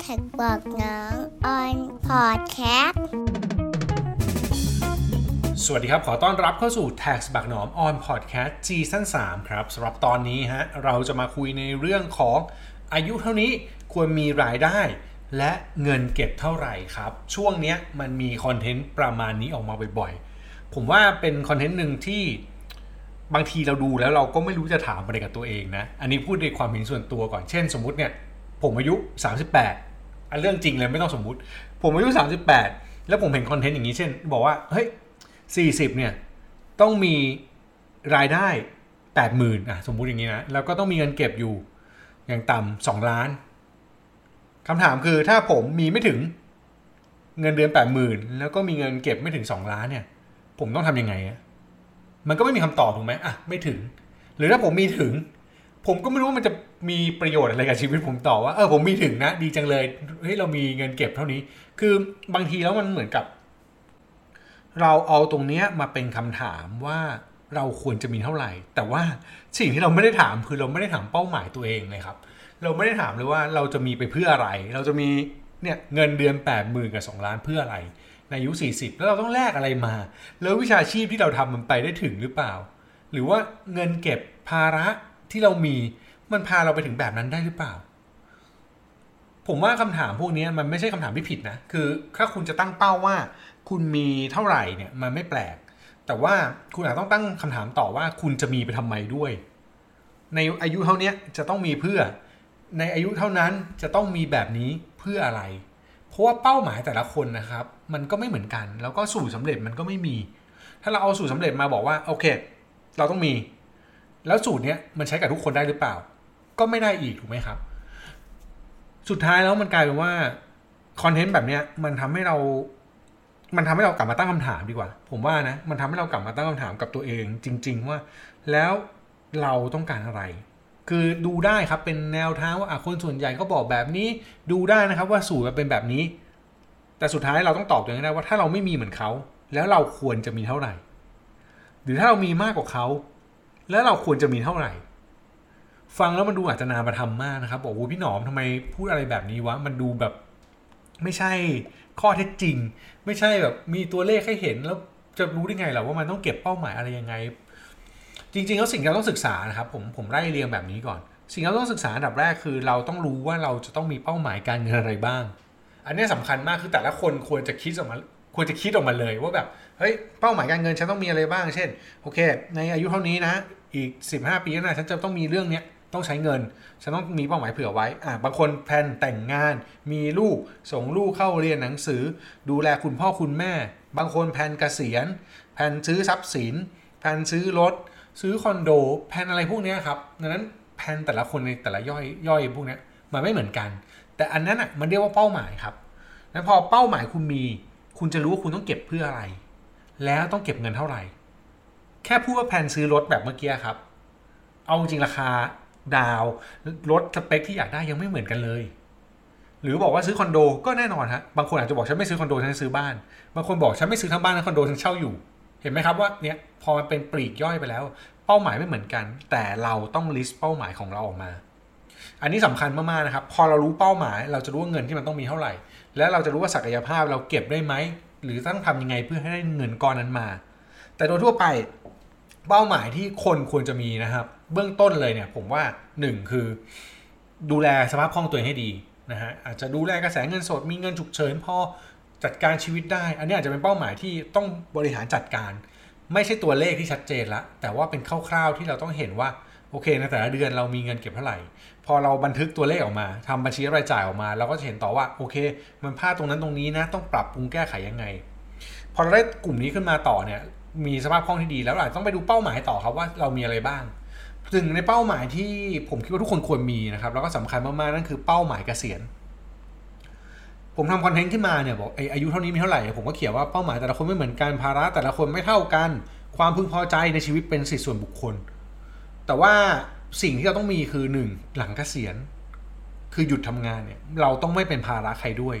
TAXBugnoms on podcast สวัสดีครับ ขอต้อนรับเข้าสู่ TAXBugnoms on podcast season 3ครับสำหรับตอนนี้ฮะเราจะมาคุยในเรื่องของอายุเท่านี้ควรมีรายได้ และเงินเก็บเท่าไหร่ครับ ช่วงเนี้ยมันมี content ประมาณนี้ออกมาบ่อยๆ ผมว่าเป็น content หนึ่งที่บางทีเราดูแล้วเราก็ไม่รู้จะถามอะไรกับตัวเองนะ อันนี้พูดในความเห็นส่วนตัวก่อน เช่น สมมติเนี่ย ผมอายุ 38อันเรื่องจริงเลยไม่ต้องสมมุติ ผมอายุ 38 แล้วผมเห็นคอนเทนต์อย่างนี้เช่น บอกว่าเฮ้ย40เนี่ยต้องมีรายได้ 80,000อะสมมุติอย่างนี้นะแล้วก็ต้องมีเงินเก็บอยู่อย่างต่ำสองล้านคำถามคือถ้าผมมีไม่ถึงเงินเดือน80,000แล้วก็มีเงินเก็บไม่ถึง2ล้านเนี่ย ผมต้องทำยังไงอะมันก็ไม่มีคำตอบถูกไหมอะไม่ถึง หรือถ้าผมมีถึง ผมก็ไม่รู้ว่ามันจะมีประโยชน์อะไรกับชีวิตผมต่อว่าเออผมมีถึงนะ ดีจังเลยเฮ้ยเรามีเงินเก็บเท่านี้ คือบางทีแล้วมันเหมือนกับ เราเอาตรงเนี้ยมาเป็นคำถามว่าเราควรจะมีเท่าไหร่ แต่ว่าสิ่งที่เราไม่ได้ถามคือเราไม่ได้ถามเป้าหมายตัวเองเลยครับ เราไม่ได้ถามเลยว่าเราจะมีไปเพื่ออะไร เราจะมีเนี่ยเงินเดือน8ปดหมื่นกับ 2 ล้านเพื่ออะไร ในอายุ 40 แล้วเราต้องแลกอะไรมา แล้ววิชาชีพที่เราทำมันไปได้ถึงหรือเปล่า หรือว่าเงินเก็บภาระ ที่เรามีมันพาเราไปถึงแบบนั้นได้หรือเปล่า ผมว่าคำถามพวกนี้มันไม่ใช่คำถามที่ผิดนะ คือถ้าคุณจะตั้งเป้าว่า คุณมีเท่าไหร่เนี่ยมันไม่แปลก แต่ว่าคุณอาจต้องตั้งคำถามต่อว่าคุณจะมีไปทำไมด้วย ในอายุเท่านี้จะต้องมีเพื่อ ในอายุเท่านั้นจะต้องมีแบบนี้เพื่ออะไร เพราะว่าเป้าหมายแต่ละคนนะครับ มันก็ไม่เหมือนกัน แล้วก็สูตรสำเร็จมันก็ไม่มี ถ้าเราเอาสูตรสำเร็จมาบอกว่าโอเค เราต้องมี แล้วสูตรเนี้ยมันใช้กับทุกคนได้หรือเปล่า ก็ไม่ได้อีกถูกไหมครับ สุดท้ายแล้วมันกลายเป็นว่าคอนเทนต์แบบเนี้ยมันทำให้เรา มันทำให้เรากลับมาตั้งคำถามดีกว่า ผมว่านะ มันทำให้เรากลับมาตั้งคำถามกับตัวเอง จริง ๆ ว่า แล้วเราต้องการอะไร คือดูได้ครับเป็นแนวทางว่าคนส่วนใหญ่ก็บอกแบบนี้ ดูได้นะครับว่าสูตรมันเป็นแบบนี้ แต่สุดท้ายเราต้องตอบตัวเองได้ว่าถ้าเราไม่มีเหมือนเขา แล้วเราควรจะมีเท่าไหร่ หรือถ้าเรามีมากกว่าเขา แล้วเราควรจะมีเท่าไหร่ ฟังแล้วมันดูอาจจะนาประทำมากนะครับ บอกว่าพี่หนอมทำไมพูดอะไรแบบนี้วะ มันดูแบบไม่ใช่ข้อเท็จจริง ไม่ใช่แบบมีตัวเลขให้เห็นแล้วจะรู้ได้ไงหรอว่ามันต้องเก็บเป้าหมายอะไรยังไง จริงๆแล้วสิ่งที่เราต้องศึกษานะครับ ผมผมไล่เรียงแบบนี้ก่อน สิ่งที่เราต้องศึกษาอันดับแรกคือ เราต้องรู้ว่าเราจะต้องมีเป้าหมายการเงินอะไรบ้าง อันนี้สำคัญมากคือแต่ละคนควรจะคิดออกมา ควรจะคิดออกมาเลยว่าแบบเฮ้ยเป้าหมายการเงินฉันต้องมีอะไรบ้าง เช่นโอเค ในอายุเท่านี้นะอีก 15 ปีข้างหน้าฉันจะต้องมีเรื่องเนี้ยต้องใช้เงิน ฉันต้องมีเป้าหมายเผื่อไว้อ่าบางคน plan แต่งงาน มีลูก ส่งลูกเข้าเรียนหนังสือ ดูแลคุณพ่อคุณแม่ บางคน plan เกษียณ plan ซื้อทรัพย์สิน plan ซื้อรถ ซื้อคอนโด plan อะไรพวกนี้ครับ ดังนั้น plan แต่ละคนในแต่ละย่อยย่อยพวกนี้มันไม่เหมือนกัน แต่อันนั้นอะมันเรียกว่าเป้าหมายครับแล้วพอเป้าหมายคุณมี คุณจะรู้ว่าคุณต้องเก็บเพื่ออะไร แล้วต้องเก็บเงินเท่าไหร่ แค่พูดว่าแผนซื้อรถแบบเมื่อกี้ครับ เอาจริงราคาดาวน์รถสเปกที่อยากได้ยังไม่เหมือนกันเลย หรือบอกว่าซื้อคอนโดก็แน่นอนฮะบางคนอาจจะบอกฉันไม่ซื้อคอนโดฉันซื้อบ้านบางคนบอกฉันไม่ซื้อทั้งบ้านทั้งคอนโดฉันเช่าอยู่ เห็นไหมครับว่าเนี่ยพอมันเป็นปลีกย่อยไปแล้ว เป้าหมายไม่เหมือนกัน แต่เราต้องลิสต์เป้าหมายของเราออกมา อันนี้สำคัญมากๆนะครับ พอเรารู้เป้าหมาย เราจะรู้ว่าเงินที่มันต้องมีเท่าไหร่ และเราจะรู้ว่าศักยภาพเราเก็บได้ไหม หรือต้องทำยังไงเพื่อให้ได้เงินก้อนนั้นมา แต่โดยทั่วไปเป้าหมายที่คนควรจะมีนะครับ เบื้องต้นเลยเนี่ยผมว่าหนึ่งคือ ดูแลสภาพคล่องตัวเองให้ดีนะฮะอาจจะดูแลกระแสเงินสดมีเงินฉุกเฉินพอจัดการชีวิตได้ อันนี้อาจจะเป็นเป้าหมายที่ต้องบริหารจัดการ ไม่ใช่ตัวเลขที่ชัดเจนละแต่ว่าเป็นคร่าวๆที่เราต้องเห็นว่า โอเคในแต่ละเดือนเรามีเงินเก็บเท่าไหร่ พอเราบันทึกตัวเลขออกมาทำบัญชีรายจ่ายออกมา เราก็จะเห็นต่อว่าโอเค มันพลาดตรงนั้นตรงนี้นะ ต้องปรับปรุงแก้ไขยังไง พอเราได้กลุ่มนี้ขึ้นมาต่อเนี่ยมีสภาพคล่องที่ดีแล้วเราอาจจะต้องไปดูเป้าหมายต่อครับว่าเรามีอะไรบ้างถึงในเป้าหมายที่ผมคิดว่าทุกคนควรมีนะครับแล้วก็สำคัญมากๆนั่นคือเป้าหมายเกษียณผมทำคอนเทนต์ขึ้นมาเนี่ยบอกไออายุเท่านี้มีเท่าไหร่ผมก็เขียนว่าเป้าหมายแต่ละคนไม่เหมือนกันภาระแต่ละคนไม่เท่ากัน ความพึงพอใจในชีวิตเป็นสิทธิส่วนบุคคล แต่ว่าสิ่งที่เราต้องมีคือหนึ่งหลังเกษียณ คือหยุดทำงานเนี่ย เราต้องไม่เป็นภาระใครด้วย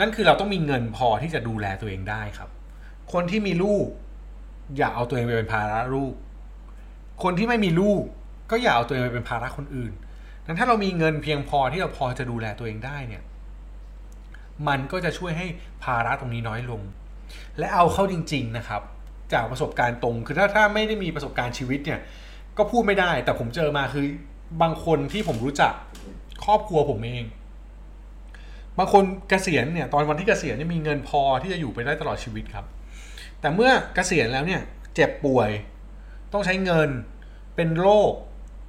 นั่นคือเราต้องมีเงินพอที่จะดูแลตัวเองได้ครับ คนที่มีลูก อย่าเอาตัวเองไปเป็นภาระลูก คนที่ไม่มีลูก ก็อย่าเอาตัวเองไปเป็นภาระคนอื่นนั้นถ้าเรามีเงินเพียงพอที่เราพอจะดูแลตัวเองได้เนี่ย มันก็จะช่วยให้ภาระตรงนี้น้อยลง และเอาเข้าจริง ๆนะครับ จากประสบการณ์ตรง คือถ้าถ้าไม่ได้มีประสบการณ์ชีวิตเนี่ย ก็พูดไม่ได้ แต่ผมเจอมาคือบางคนที่ผมรู้จักครอบครัวผมเอง บางคนเกษียณเนี่ยตอนวันที่เกษียณเนี่ยมีเงินพอที่จะอยู่ไปได้ตลอดชีวิตครับ แต่เมื่อเกษียณแล้วเนี่ยเจ็บป่วย ต้องใช้เงินเป็นโรค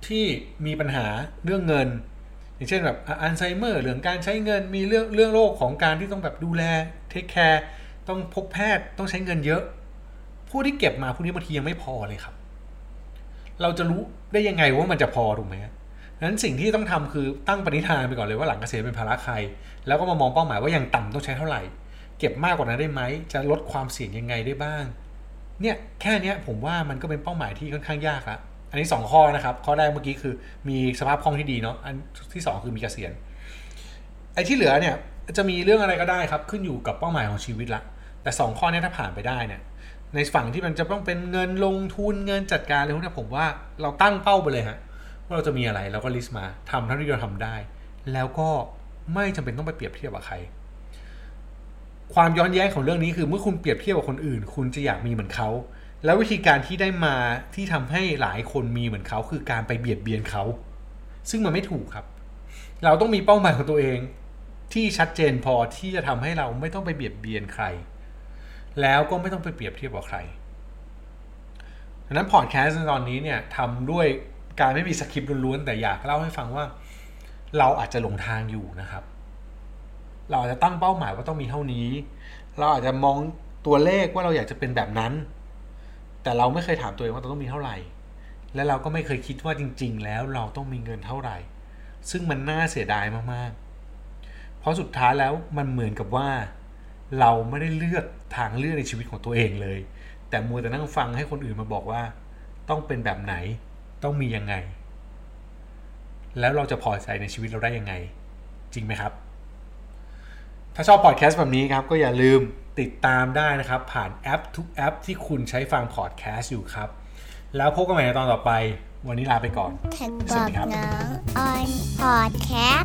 ที่มีปัญหาเรื่องเงิน อย่างเช่นแบบอัลไซเมอร์เรื่องการใช้เงินมีเรื่องเรื่องโรคของการที่ต้องแบบดูแลเทคแคร์ต้องพบแพทย์ต้องใช้เงินเยอะ ผู้ที่เก็บมาพวกนี้บางทียังไม่พอเลยครับ เราจะรู้ได้ยังไงว่ามันจะพอถูกไหมดังนั้นสิ่งที่ต้องทำคือตั้งปณิธานไปก่อนเลยว่าหลังเกษียณเป็นภาระใคร แล้วก็มามองเป้าหมายว่าอย่างต่ำต้องใช้เท่าไหร่ เก็บมากกว่านั้นได้ไหม จะลดความเสี่ยงยังไงได้บ้าง เนี่ยแค่นี้ผมว่ามันก็เป็นเป้าหมายที่ค่อนข้างยากละอันนี้ 2 ข้อนะครับ ข้อแรกเมื่อกี้คือมีสภาพคล่องที่ดีเนาะ อันที่ 2 คือมีเกษียณ ไอ้ที่เหลือเนี่ยจะมีเรื่องอะไรก็ได้ครับ ขึ้นอยู่กับเป้าหมายของชีวิตละ แต่ 2 ข้อนี้ถ้าผ่านไปได้เนี่ย ในฝั่งที่มันจะต้องเป็นเงินลงทุนเงินจัดการอะไรพวกนี้ผมว่าเราตั้งเป้าไปเลยฮะว่าเราจะมีอะไรเราก็ลิสต์มาทำเท่าที่เราทำได้ แล้วก็ไม่จำเป็นต้องไปเปรียบเทียบกับใคร ความย้อนแย้งของเรื่องนี้คือเมื่อคุณเปรียบเทียบกับคนอื่น คุณจะอยากมีเหมือนเขา แล้ววิธีการที่ได้มาที่ทำให้หลายคนมีเหมือนเขา คือการไปเบียดเบียนเขา ซึ่งมันไม่ถูกครับ เราต้องมีเป้าหมายของตัวเอง ที่ชัดเจนพอที่จะทำให้เราไม่ต้องไปเบียดเบียนใคร แล้วก็ไม่ต้องไปเปรียบเทียบกับใครดังนั้นพอดแคสต์ตอนนี้เนี่ยทำด้วยการไม่มีสคริปต์ล้วนๆแต่อยากเล่าให้ฟังว่า เราอาจจะหลงทางอยู่นะครับ เราอาจจะตั้งเป้าหมายว่าต้องมีเท่านี้ เราอาจจะมองตัวเลขว่าเราอยากจะเป็นแบบนั้น แต่เราไม่เคยถามตัวเองว่าเราต้องมีเท่าไหร่ และเราก็ไม่เคยคิดว่าจริง ๆ แล้วเราต้องมีเงินเท่าไหร่ ซึ่งมันน่าเสียดายมากๆ เพราะสุดท้ายแล้วมันเหมือนกับว่า เราไม่ได้เลือกทางเลือกในชีวิตของตัวเองเลย แต่มัวแต่นั่งฟังให้คนอื่นมาบอกว่า ต้องเป็นแบบไหนต้องมียังไง แล้วเราจะพอใจในชีวิตเราได้ยังไง จริงไหมครับ ถ้าชอบพอดแคสต์แบบนี้ครับ ก็อย่าลืมติดตามได้นะครับ ผ่านแอปทุกแอปที่คุณใช้ฟังพอดแคสต์อยู่ครับ แล้วพบกันใหม่ในตอนต่อไป วันนี้ลาไปก่อน TAXBugnoms on podcastส